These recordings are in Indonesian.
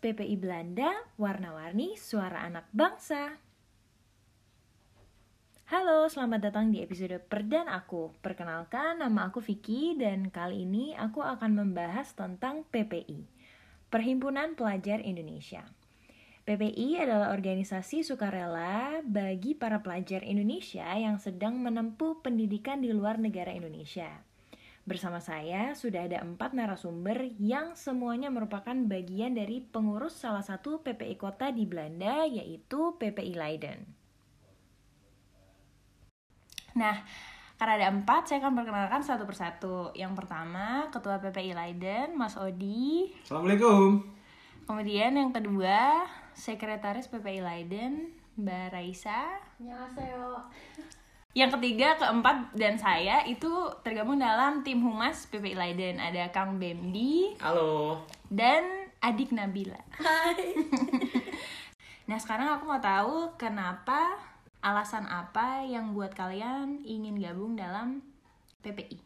PPI Belanda, warna-warni suara anak bangsa. Halo, selamat datang di episode Perdan Aku. Perkenalkan, nama aku Vicky dan kali ini aku akan membahas tentang PPI, Perhimpunan Pelajar Indonesia. PPI adalah organisasi sukarela bagi para pelajar Indonesia yang sedang menempuh pendidikan di luar negara Indonesia. Bersama saya sudah ada empat narasumber yang semuanya merupakan bagian dari pengurus salah satu PPI kota di Belanda yaitu PPI Leiden. Nah, karena ada empat, saya akan perkenalkan satu persatu. Yang pertama, Ketua PPI Leiden, Mas Odi. Assalamualaikum. Kemudian yang kedua, Sekretaris PPI Leiden, Mbak Raisa. Annyeonghaseyo. Yang ketiga, keempat, dan saya itu tergabung dalam tim humas PPI Leiden. Ada Kang Bemdi Halo. dan adik Nabila. Hai. Nah, sekarang aku mau tahu kenapa, alasan apa yang buat kalian ingin gabung dalam PPI?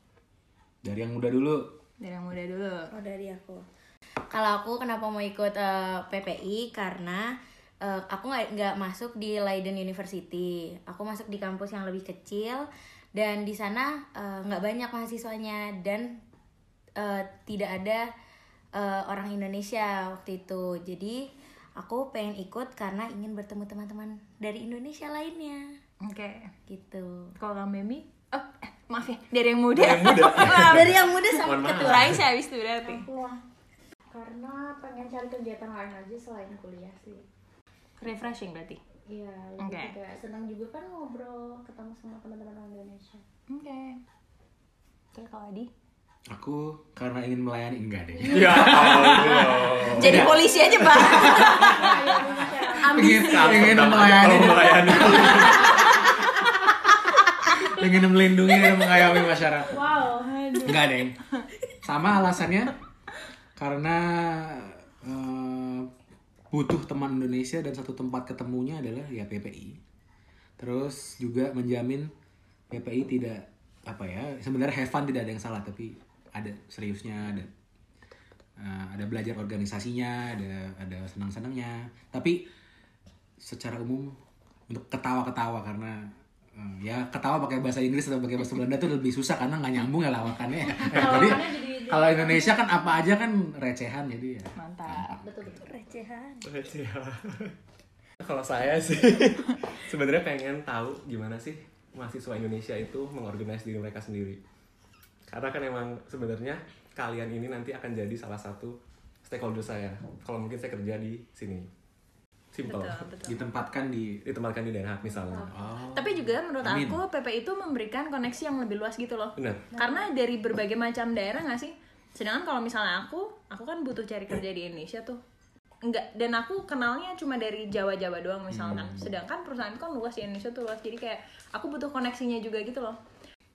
Dari yang muda dulu. Dari yang muda dulu. Oh dari aku. Kalau aku kenapa mau ikut eh, PPI karena eh, aku nggak nggak masuk di Leiden University. Aku masuk di kampus yang lebih kecil dan di sana eh, nggak banyak mahasiswanya dan eh, tidak ada eh, orang Indonesia waktu itu. Jadi aku pengen ikut karena ingin bertemu teman-teman dari Indonesia lainnya. Oke. Gitu. Kalau Kang Bemdi? Oh, eh, maaf ya, dari yang muda. Dari yang muda. dari yang muda sampai. Raisa habis itu berarti. Karena pengen cari kegiatan lain aja selain kuliah sih. Refreshing berarti. Iya, lebih Oke. juga senang juga kan ngobrol, ketemu sama teman-teman orang Indonesia. Oke. Terus kalau Adi? Aku karena ingin melayani enggak deh. Ya Allah. Jadi polisi aja, Pak. Ingin, ingin Dapat melayani, melayani. ingin melindungi dan mengayomi masyarakat. Wow, Enggak deh. Sama alasannya karena eh, butuh teman Indonesia dan satu tempat ketemunya adalah ya PPI. Terus juga menjamin PPI tidak apa ya sebenarnya have fun tidak ada yang salah tapi ada seriusnya ada eh, ada belajar organisasinya ada ada senang senangnya tapi secara umum untuk ketawa-ketawa karena eh, ya ketawa pakai bahasa Inggris atau pakai bahasa Belanda tuh lebih susah karena nggak nyambung ya lawakannya. jadi kalau Indonesia kan apa aja kan recehan jadi ya. Mantap. betul betul. Recehan. Ya. Kalau saya sih sebenarnya pengen tahu gimana sih mahasiswa Indonesia itu mengorganisasi diri mereka sendiri. Karena kan emang sebenarnya kalian ini nanti akan jadi salah satu stakeholder saya. Kalau mungkin saya kerja di sini. Simple. Betul, betul. Ditempatkan di Ditempatkan di Den Haag misalnya. oh. Tapi juga menurut Amin. aku PPI itu memberikan koneksi yang lebih luas gitu loh. Benar. Karena dari berbagai macam daerah nggak sih? Sedangkan kalau misalnya aku, aku kan butuh cari kerja di Indonesia tuh. Enggak, dan aku kenalnya cuma dari Jawa-Jawa doang misalkan. Sedangkan perusahaan kan luas di Indonesia tuh luas. Jadi kayak aku butuh koneksinya juga gitu loh.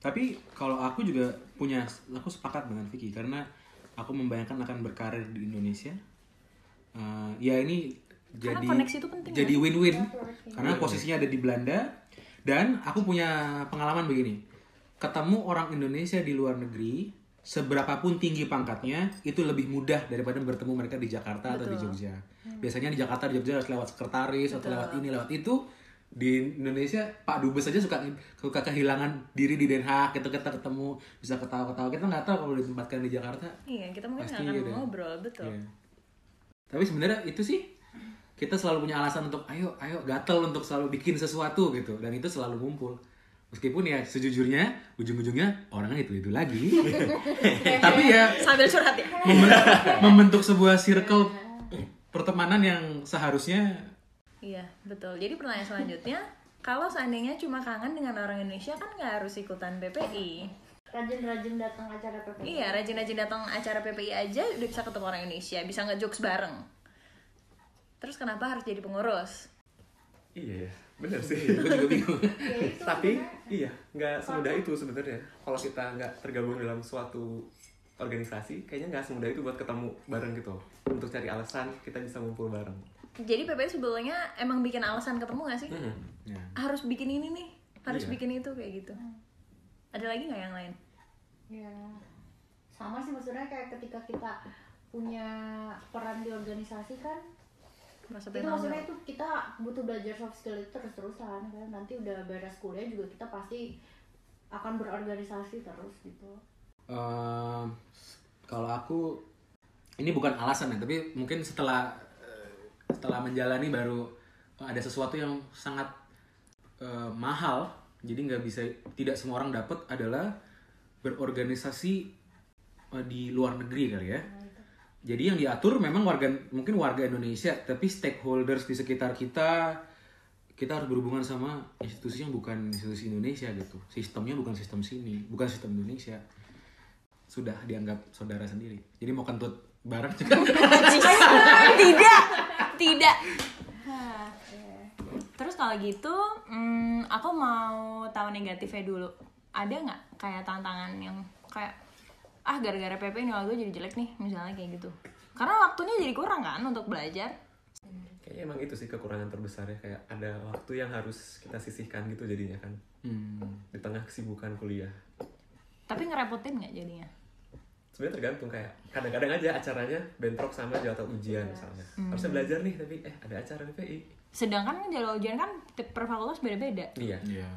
Tapi kalau aku juga punya, aku sepakat dengan Vicky karena aku membayangkan akan berkarir di Indonesia. Eh, ya ini Karena jadi koneksi itu penting, jadi win-win karena posisinya ada di Belanda dan aku punya pengalaman begini. Ketemu orang Indonesia di luar negeri seberapapun tinggi pangkatnya itu lebih mudah daripada bertemu mereka di Jakarta atau di Jogja. Biasanya di Jakarta di Jogja harus lewat sekretaris atau lewat ini lewat itu. Di Indonesia Pak Dubes aja suka suka kehilangan diri di Den Haag kita kita ketemu bisa ketawa-ketawa kita nggak tahu kalau ditempatkan di Jakarta Iya, kita mungkin nggak akan ada. ngobrol, betul. Iya. Tapi sebenarnya itu sih kita selalu punya alasan untuk ayo ayo gatel untuk selalu bikin sesuatu gitu dan itu selalu ngumpul. Meskipun ya sejujurnya ujung-ujungnya orangnya itu itu lagi. Tapi ya Sambil curhat ya. memben- membentuk sebuah circle pertemanan yang seharusnya Iya, betul. Jadi pertanyaan selanjutnya, kalau seandainya cuma kangen dengan orang Indonesia kan nggak harus ikutan PPI. Rajin-rajin datang acara PPI. Iya, rajin-rajin datang acara PPI aja udah bisa ketemu orang Indonesia, bisa nge-jokes bareng. Terus kenapa harus jadi pengurus? Iya ya, benar sih. gue juga bingung. Ya itu Tapi iya, nggak semudah itu sebenarnya. Kalau kita nggak tergabung dalam suatu organisasi, kayaknya nggak semudah itu buat ketemu bareng gitu. Untuk cari alasan kita bisa ngumpul bareng. Jadi PPI sebetulnya emang bikin alasan ketemu gak sih? Hmm. Ya. Harus bikin ini nih, harus Iya. bikin itu kayak gitu. Ada lagi nggak yang lain? Ya, sama sih maksudnya kayak ketika kita punya peran di organisasi kan Merasa itu maksudnya itu kita butuh belajar soft skill itu terus terusan kan? Nanti udah beres kuliah juga kita pasti akan berorganisasi terus gitu. Ehm, kalau aku ini bukan alasan ya tapi mungkin setelah eh, setelah menjalani baru ada sesuatu yang sangat eh, mahal jadi nggak bisa tidak semua orang dapat adalah berorganisasi eh, di luar negeri kali ya jadi yang diatur memang warga mungkin warga Indonesia tapi stakeholders di sekitar kita kita harus berhubungan sama institusi yang bukan institusi Indonesia gitu sistemnya bukan sistem sini bukan sistem Indonesia sudah dianggap saudara sendiri. Jadi mau kentut bareng juga. tidak tidak terus kalau gitu hmm, aku mau tahu negatifnya dulu ada nggak kayak tantangan yang kayak ah gara-gara PP ini gue jadi jelek nih misalnya kayak gitu karena waktunya jadi kurang kan untuk belajar Kayaknya emang itu sih kekurangan terbesar ya kayak ada waktu yang harus kita sisihkan gitu jadinya kan Hmm. di tengah kesibukan kuliah. tapi ngerepotin nggak jadinya Sebenarnya tergantung kayak kadang-kadang aja acaranya bentrok sama jadwal ujian misalnya. Harusnya belajar nih tapi eh ada acara di PI. sedangkan kan jadwal ujian kan tiap per fakultas beda-beda Iya. Iya.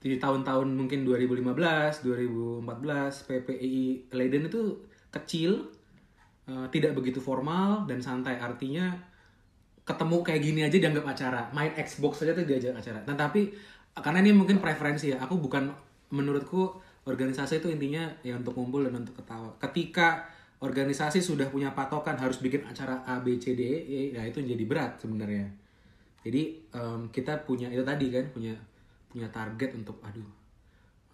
Di tahun-tahun mungkin 2015, 2014 PPI Leiden itu kecil, eh, tidak begitu formal dan santai. Artinya ketemu kayak gini aja dianggap acara. Main Xbox saja tuh diajak acara. Nah, tapi karena ini mungkin preferensi ya. Aku bukan menurutku organisasi itu intinya ya untuk kumpul dan untuk ketawa. Ketika organisasi sudah punya patokan harus bikin acara A B C D E, ya itu jadi berat sebenarnya. Jadi em, kita punya itu tadi kan punya punya target untuk aduh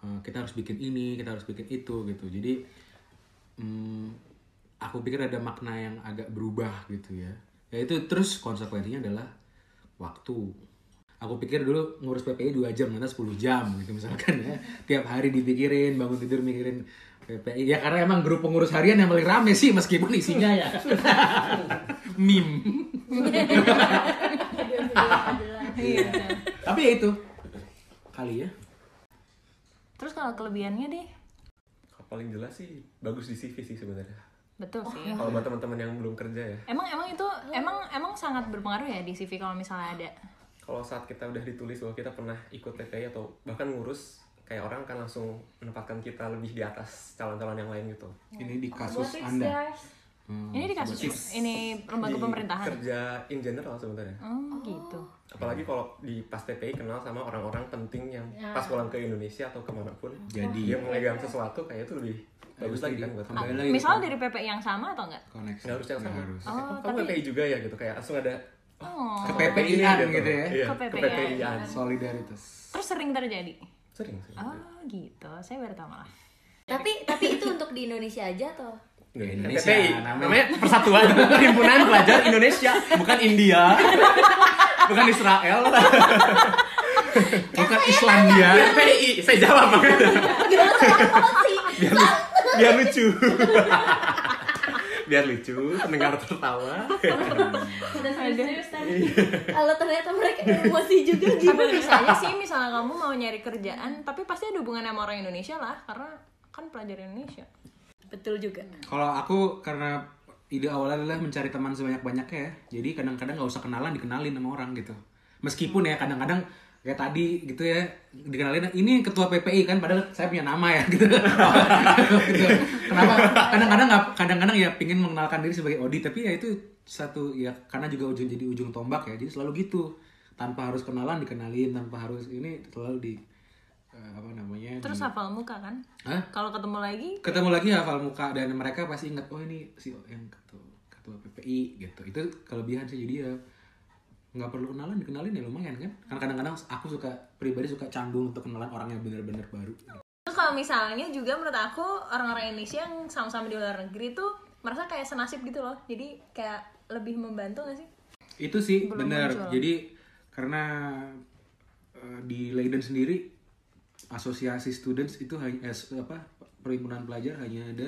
eh, kita harus bikin ini, kita harus bikin itu gitu. Jadi mm, aku pikir ada makna yang agak berubah gitu ya. Ya itu terus konsekuensinya adalah waktu. Aku pikir dulu ngurus PPI 2 jam, ternyata 10 jam gitu misalkan ya. Tiap hari dipikirin, bangun tidur mikirin PPI. Ya karena emang grup pengurus harian yang paling rame sih meskipun isinya ya meme. jelas iya Tapi ya itu kali ya. terus kalau kelebihannya deh Kalau paling jelas sih bagus di CV sih sebenarnya. betul sih Kalau buat teman-teman yang belum kerja ya. emang emang itu emang emang sangat berpengaruh ya di CV kalau misalnya ada Kalau saat kita udah ditulis bahwa kita pernah ikut PPI atau bahkan ngurus kayak orang kan langsung menempatkan kita lebih di atas calon-calon yang lain gitu. Ini di kasus Anda. guys Hmm, ini di kasus ini lembaga Di pemerintahan Kerja in general sebenarnya. oh gitu Apalagi kalau di pas PPI kenal sama orang-orang penting yang Ya. pas pulang ke Indonesia atau ke mana pun. Jadi Dia memegang sesuatu kayak itu lebih bagus lagi kan buat Kembali lagi misalnya ke dari PPI yang sama atau enggak koneksi. Nggak harus yang sama. harus. Oh, Kamu tapi- PPI juga ya gitu kayak langsung ada oh Ke PPI-an gitu ya. Iya, Ke ke PPI-an. Solidaritas. terus sering terjadi Sering sih. oh gitu saya baru tahu malah Tapi tapi itu untuk di Indonesia aja atau? Nggak, Indonesia, PPI namanya. namanya Persatuan Perhimpunan Pelajar Indonesia, bukan India, bukan Israel. Bukan Islandia. PPI, saya jawab. Biar, biar lucu. biar lucu, pendengar tertawa. tadi Kalau ternyata mereka emosi juga tapi bisa aja sih misalnya kamu mau nyari kerjaan tapi pasti ada hubungan sama orang Indonesia lah karena kan pelajar Indonesia Betul juga. Kalau aku karena ide awalnya adalah mencari teman sebanyak-banyaknya ya. Jadi kadang-kadang nggak usah kenalan, dikenalin sama orang gitu. Meskipun ya kadang-kadang kayak tadi gitu ya dikenalin ini ketua PPI kan padahal saya punya nama ya gitu. Gitu. Kenapa? Kadang-kadang nggak kadang-kadang ya pingin mengenalkan diri sebagai Odi tapi ya itu satu ya karena juga ujung jadi ujung tombak ya. Jadi selalu gitu. Tanpa harus kenalan dikenalin, tanpa harus ini selalu di eh, apa namanya? terus di- hafal muka kan? Hah? kalau ketemu lagi? Ketemu lagi hafal muka dan mereka pasti ingat oh ini si yang ketua ketua PPI gitu. Itu kelebihan sih jadi ya nggak perlu kenalan dikenalin ya lumayan kan? Karena kadang-kadang aku suka pribadi suka canggung untuk kenalan orang yang benar-benar baru. Terus kalau misalnya juga menurut aku orang-orang Indonesia yang sama-sama di luar negeri tuh merasa kayak senasib gitu loh. Jadi kayak lebih membantu gak sih? Itu sih benar. jadi karena eh, di Leiden sendiri asosiasi students itu hanya eh, apa perhimpunan pelajar hanya ada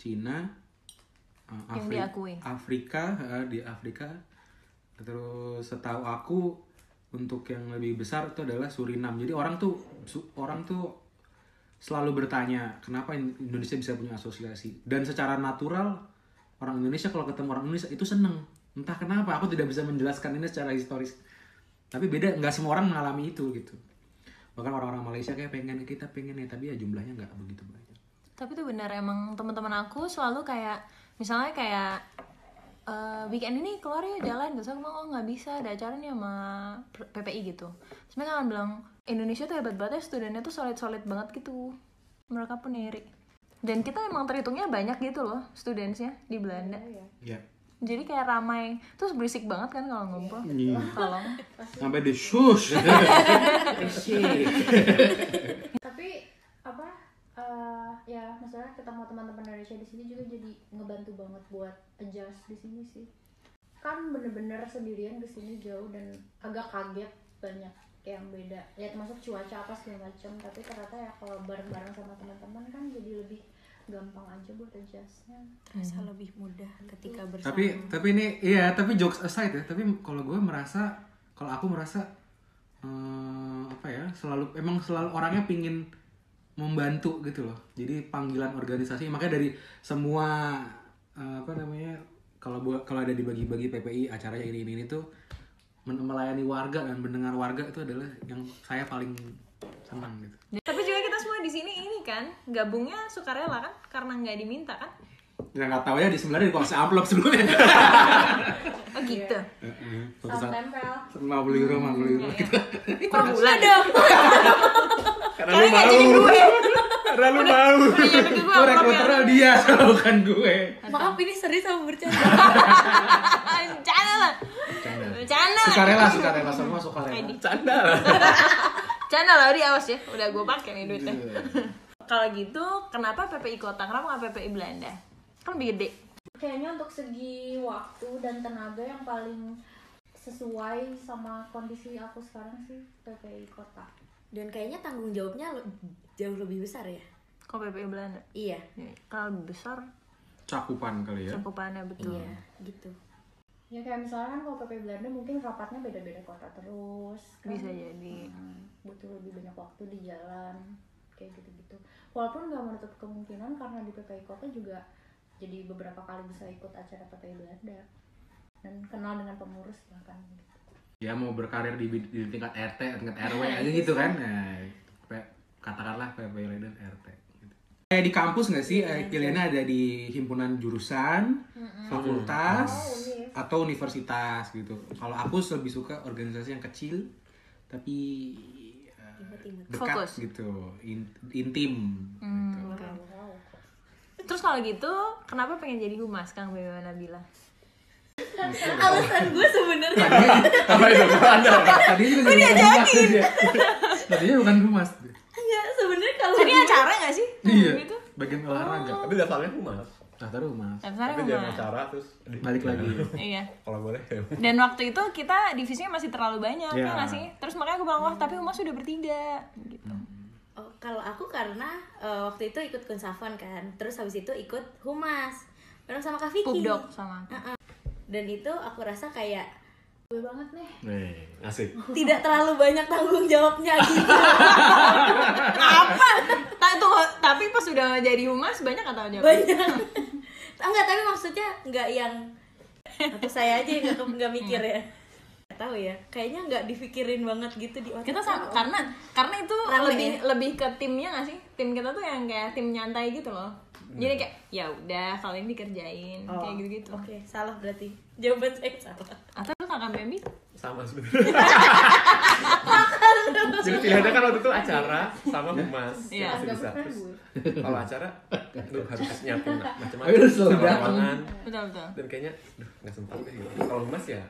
Cina Yang Afri-. Afrika eh, di Afrika. Terus setahu aku untuk yang lebih besar itu adalah Surinam. Jadi orang tuh su- orang tuh selalu bertanya kenapa In- Indonesia bisa punya asosiasi? Dan secara natural orang Indonesia kalau ketemu orang Indonesia itu seneng. Entah kenapa aku tidak bisa menjelaskan ini secara historis. Tapi beda nggak semua orang mengalami itu gitu bahkan orang-orang Malaysia kayak pengen kita pengen ya tapi ya jumlahnya nggak begitu banyak Tapi tuh benar emang teman-teman aku selalu kayak misalnya kayak eh, weekend ini keluar ya jalan terus aku bilang oh nggak bisa ada acara nih sama PPI gitu. Terus mereka kan bilang Indonesia tuh hebat banget ya studennya tuh solid-solid banget gitu. Mereka pun iri. Dan kita emang terhitungnya banyak gitu loh studentsnya di Belanda. ya Jadi kayak ramai, terus berisik banget kan kalau ngumpul. Iya. Tolong. sampai di shush tapi apa eh, ya maksudnya ketemu teman-teman Indonesia di sini juga jadi ngebantu banget buat adjust di sini sih kan bener-bener sendirian ke sini jauh dan agak kaget banyak yang beda ya termasuk cuaca apa segala macam tapi ternyata ya kalau bareng-bareng sama teman-teman gampang aja buat adjustnya. Terasa lebih mudah ketika bersama. tapi tapi ini iya tapi jokes aside ya tapi kalau gue merasa kalau aku merasa eh, apa ya selalu emang selalu orangnya pingin membantu gitu loh. Jadi panggilan organisasi makanya dari semua eh, apa namanya kalau buat kalau ada dibagi-bagi PPI acaranya ini ini, ini tuh melayani warga dan mendengar warga itu adalah yang saya paling senang gitu. Tapi juga kita semua di sini ini kan gabungnya sukarela kan karena nggak diminta kan? ya nggak tahu ya di sebenarnya dikasih amplop sebelumnya Oh gitu. Saat tempel lima puluh euro lima puluh euro gitu Per bulan dong. Karena lu nggak mau. jadi gue. Karena lu mau. Udah ke gue rekruternya dia bukan gue Maaf ini serius sama bercanda. Bercanda lah. Bercanda lah. sukarela sukarela semua sukarela Canda lah. Bercanda lah di awas ya. Udah gue pakai nih duitnya. Kalau gitu, kenapa PPI Kota? Kenapa nggak PPI Belanda? Kan lebih gede. kayaknya untuk segi waktu dan tenaga yang paling sesuai sama kondisi aku sekarang sih PPI kota Dan kayaknya tanggung jawabnya jauh lebih besar ya. Kok PPI Belanda? Iya. Ya, Kalau lebih besar, cakupan kali ya cakupannya betul. Iya, gitu. ya kayak misalkan kalau PPI Belanda mungkin rapatnya beda-beda kota terus kan Bisa jadi. Hmm, butuh lebih banyak waktu di jalan kayak gitu-gitu. Walaupun nggak menutup kemungkinan karena di PPI kota juga jadi beberapa kali bisa ikut acara PPI Belanda. Dan kenal dengan pengurus bahkan gitu. ya mau berkarir di, di tingkat RT tingkat RW aja gitu kan? Nah, katakanlah PPI dan RT gitu. kayak di kampus nggak sih? Eh, pilihannya ada di himpunan jurusan fakultas Oh, atau universitas gitu. Kalau aku lebih suka organisasi yang kecil tapi dekat Fokus. gitu in- intim gitu. Terus kalau gitu, kenapa pengen jadi humas, Kang Bima Nabila? Alasan gue sebenarnya Apa itu? Tadinya juga jadi bukan humas dia. tadinya bukan humas enggak sebenarnya kalau Jadi acara nggak sih? iya Gitu? bagian olahraga Tapi daftarnya humas. Daftar humas Daftarnya Tapi humas. acara terus balik lagi Iya. Kalau boleh ya. Dan waktu itu kita divisinya masih terlalu banyak, Iya. ya nggak sih? Terus makanya aku bilang, wah tapi humas sudah bertiga. Gitu. Oh, kalau aku karena eh, waktu itu ikut konsafan kan, terus habis itu ikut humas bareng sama Kak Vicky. Pubdok sama aku. Dan itu aku rasa kayak gue banget nih Nih, asik. tidak terlalu banyak tanggung jawabnya gitu. Apa? Tuh, tapi pas sudah jadi humas banyak atau jawab? banyak. Enggak, tapi maksudnya nggak yang atau saya aja yang nggak nggak mikir ya. Tahu ya, kayaknya nggak dipikirin banget gitu di otak. Kita sama, karena karena itu Rame lebih ya? lebih ke timnya nggak sih? Tim kita tuh yang kayak tim nyantai gitu loh. Jadi kayak ya udah kalau ini dikerjain Oh, kayak gitu-gitu. Oke, salah berarti. Jawaban saya salah. Atau kakak Bambi? Sama sebenarnya. Jadi pilihannya kan waktu itu acara sama humas. Iya. Ya, masih bisa. Terus kalau acara, lu harus nyiapin macam-macam. Ayo, lu selalu datang. Betul betul. Dan kayaknya, duh, nggak sempat deh. gitu. Kalau humas ya,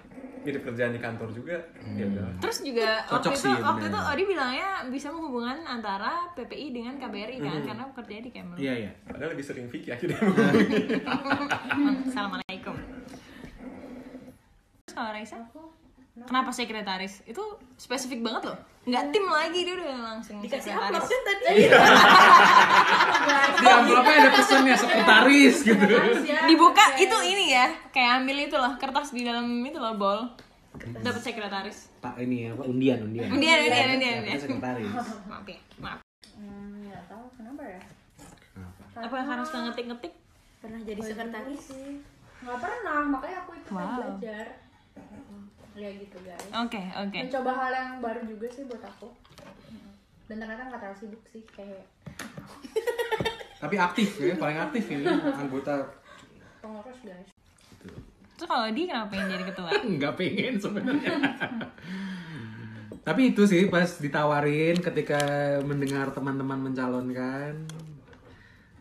mirip kerjaan di kantor juga. Ya udah. Terus juga waktu Cocok itu sih, waktu bener. itu Odi bilangnya bisa menghubungkan antara PPI dengan KBRI kan karena kerjanya di Kemlu. iya iya Padahal lebih sering Vicky akhirnya. Assalamualaikum. Kalau Raisa? Kenapa sekretaris? Itu spesifik banget loh. Nggak tim lagi dia udah langsung Dikasih sekretaris. kan tadi. di amplopnya ada pesannya sekretaris gitu Dibuka itu ini ya, kayak ambil itu loh kertas di dalam itu loh bol. Dapat sekretaris. tak ini apa undian undian Undian, undian, undian, Ya, undian. sekretaris Maaf ya, maaf. hmm, nggak tahu kenapa ya Apa karena suka ngetik-ngetik? Pernah jadi sekretaris. sih nggak pernah makanya aku itu kan Wow. belajar ya gitu guys Oke, oke. mencoba hal yang baru juga sih buat aku dan ternyata nggak terlalu sibuk sih kayak Tapi aktif ya, paling aktif ini anggota pengurus guys Terus kalau di kenapa pengen jadi ketua? nggak pengen sebenarnya. Tapi itu sih pas ditawarin ketika mendengar teman-teman mencalonkan,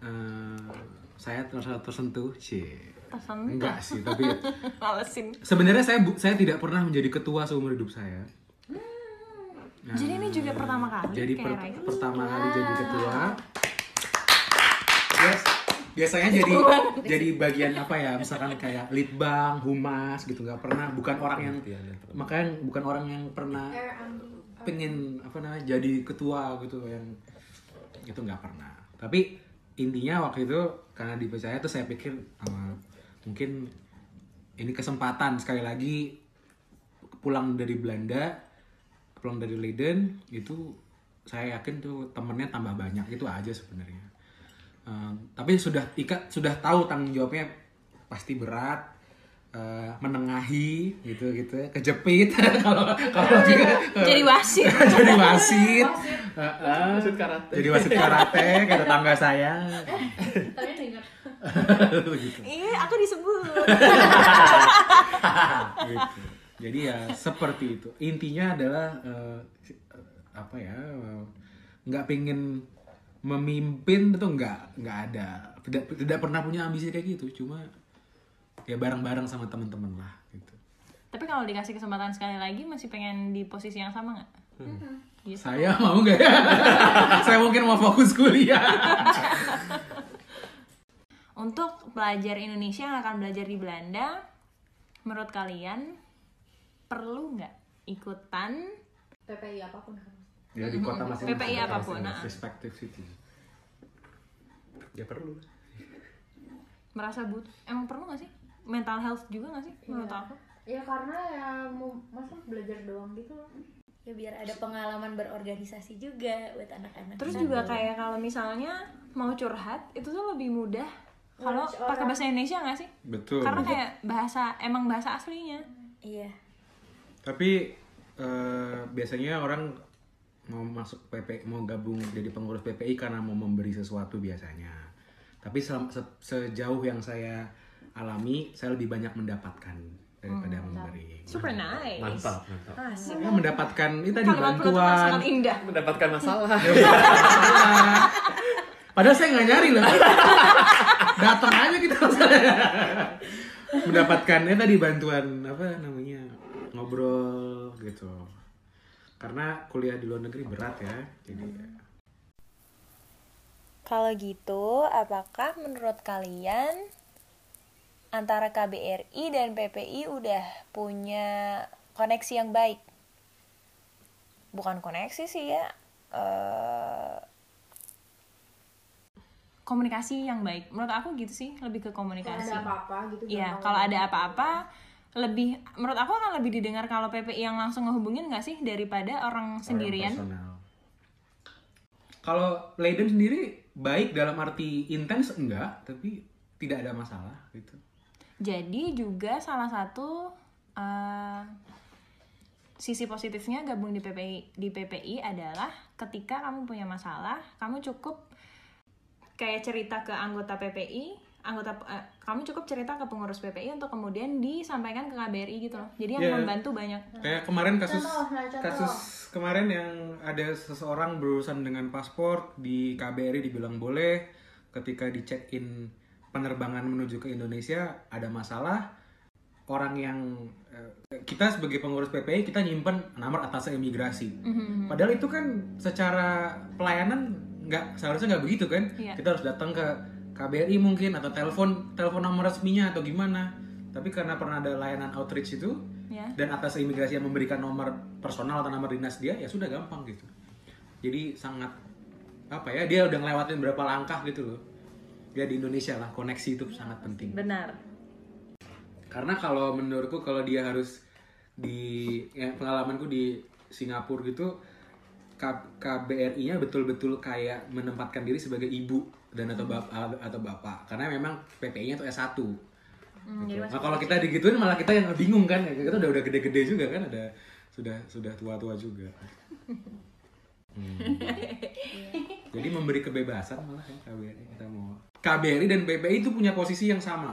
eh, saya terasa tersentuh sih. Tersentuh. Enggak sih, tapi Malesin. sebenarnya saya bu- saya tidak pernah menjadi ketua seumur hidup saya. Nah, Jadi ini juga pertama kali jadi per- Raika? pertama kali jadi ketua. Bias, biasanya jadi jadi bagian apa ya, misalkan kayak litbang, humas gitu nggak pernah, bukan orang yang Iya, iya, makanya bukan orang yang pernah eh pengen apa namanya jadi ketua gitu yang itu nggak pernah tapi intinya waktu itu karena dipercaya tuh saya pikir eh, mungkin ini kesempatan sekali lagi pulang dari Belanda pulang dari Leiden itu saya yakin tuh temennya tambah banyak itu aja sebenarnya Eh, tapi sudah Ika sudah tahu tanggung jawabnya pasti berat eh, menengahi gitu gitu kejepit kalau kalau juga Jadi wasit. jadi wasit Heeh. Wasit karate. jadi wasit karate kayak tetangga saya dengar gitu. Iya, aku disebut. gitu. jadi ya seperti itu intinya adalah eh, apa ya nggak pengen memimpin itu nggak nggak ada tidak tidak pernah punya ambisi kayak gitu cuma ya bareng-bareng sama teman-teman lah gitu Tapi kalau dikasih kesempatan sekali lagi masih pengen di posisi yang sama nggak? Gitu. saya mau nggak ya saya mungkin mau fokus kuliah Untuk pelajar Indonesia yang akan belajar di Belanda, menurut kalian perlu nggak ikutan PPI apa pun ya di kota masing-masing PPI apa pun, nah. respective city Ya perlu. merasa but emang perlu nggak sih mental health juga nggak sih menurut Iya. aku? ya karena ya mau masa belajar doang gitu loh ya biar ada pengalaman berorganisasi juga buat anak-anak Terus juga kayak kalau misalnya mau curhat itu tuh lebih mudah kalau pakai bahasa Indonesia nggak sih? betul Karena kayak bahasa emang bahasa aslinya. iya Tapi eh, biasanya orang mau masuk PP mau gabung jadi pengurus PPI karena mau memberi sesuatu biasanya. Tapi selam- se- sejauh yang saya alami, saya lebih banyak mendapatkan daripada memberi. Super nice. Mantap, mantap. Asik. Ya, mendapatkan ini tadi bantuan. sangat indah. Mendapatkan masalah. Padahal saya nggak nyari loh. Datang aja gitu. mendapatkan ya tadi bantuan apa namanya ngobrol gitu. Karena kuliah di luar negeri berat ya. Jadi Kalau gitu, apakah menurut kalian antara KBRI dan PPI udah punya koneksi yang baik? Bukan koneksi sih ya, eh, komunikasi yang baik. Menurut aku gitu sih, lebih ke kalau komunikasi. ada apa-apa gitu Iya, kalau ada apa-apa lebih menurut aku akan lebih didengar kalau PPI yang langsung ngehubungin nggak sih daripada orang sendirian. Orang. Kalau Leiden sendiri baik dalam arti intens enggak, tapi tidak ada masalah gitu. Jadi juga salah satu uh, sisi positifnya gabung di PPI di PPI adalah ketika kamu punya masalah, kamu cukup kayak cerita ke anggota PPI, anggota eh, kamu cukup cerita ke pengurus PPI untuk kemudian disampaikan ke KBRI gitu loh. Jadi yang Iya. membantu banyak. Kayak kemarin kasus Contoh, nah, contoh. kasus kemarin yang ada seseorang berurusan dengan paspor di KBRI dibilang boleh, ketika di check in penerbangan menuju ke Indonesia ada masalah, orang yang eh, kita sebagai pengurus PPI kita nyimpen nomor atas imigrasi. Mhm. Padahal itu kan secara pelayanan nggak seharusnya nggak begitu kan? Iya. Kita harus datang ke KBRI mungkin atau telepon telepon nomor resminya atau gimana. Tapi karena pernah ada layanan outreach itu Ya. dan atas imigrasi yang memberikan nomor personal atau nomor dinas dia ya sudah gampang gitu. Jadi sangat apa ya dia udah ngelewatin berapa langkah gitu loh. Ya di Indonesia lah koneksi itu sangat penting. Benar. Karena kalau menurutku kalau dia harus di ya, pengalamanku di Singapura gitu KBRI-nya betul-betul kayak menempatkan diri sebagai ibu dan atau bapak atau bapak karena memang PPI-nya tuh S1. Hmm, Gitu. Nah kalau kita digituin malah kita yang bingung kan, kita udah udah gede-gede juga kan, ada sudah sudah tua-tua juga. Hmm. Jadi memberi kebebasan malah ya KBRI kita mau. KBRI dan PPI itu punya posisi yang sama.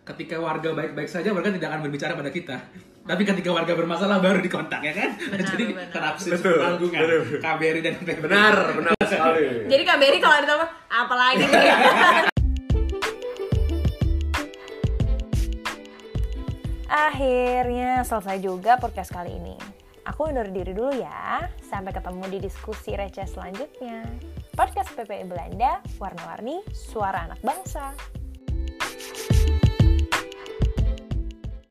Ketika warga baik-baik saja warga tidak akan berbicara pada kita. Tapi ketika warga bermasalah baru dikontak ya kan? Jadi benar. Betul, tanggungan betul. KBRI dan PPI. Benar, benar sekali. Jadi Berry kalau ada telepon, apa lagi nih? Akhirnya selesai juga podcast kali ini. Aku undur diri dulu ya. Sampai ketemu di diskusi receh selanjutnya. Podcast PPI Belanda, warna-warni, suara anak bangsa.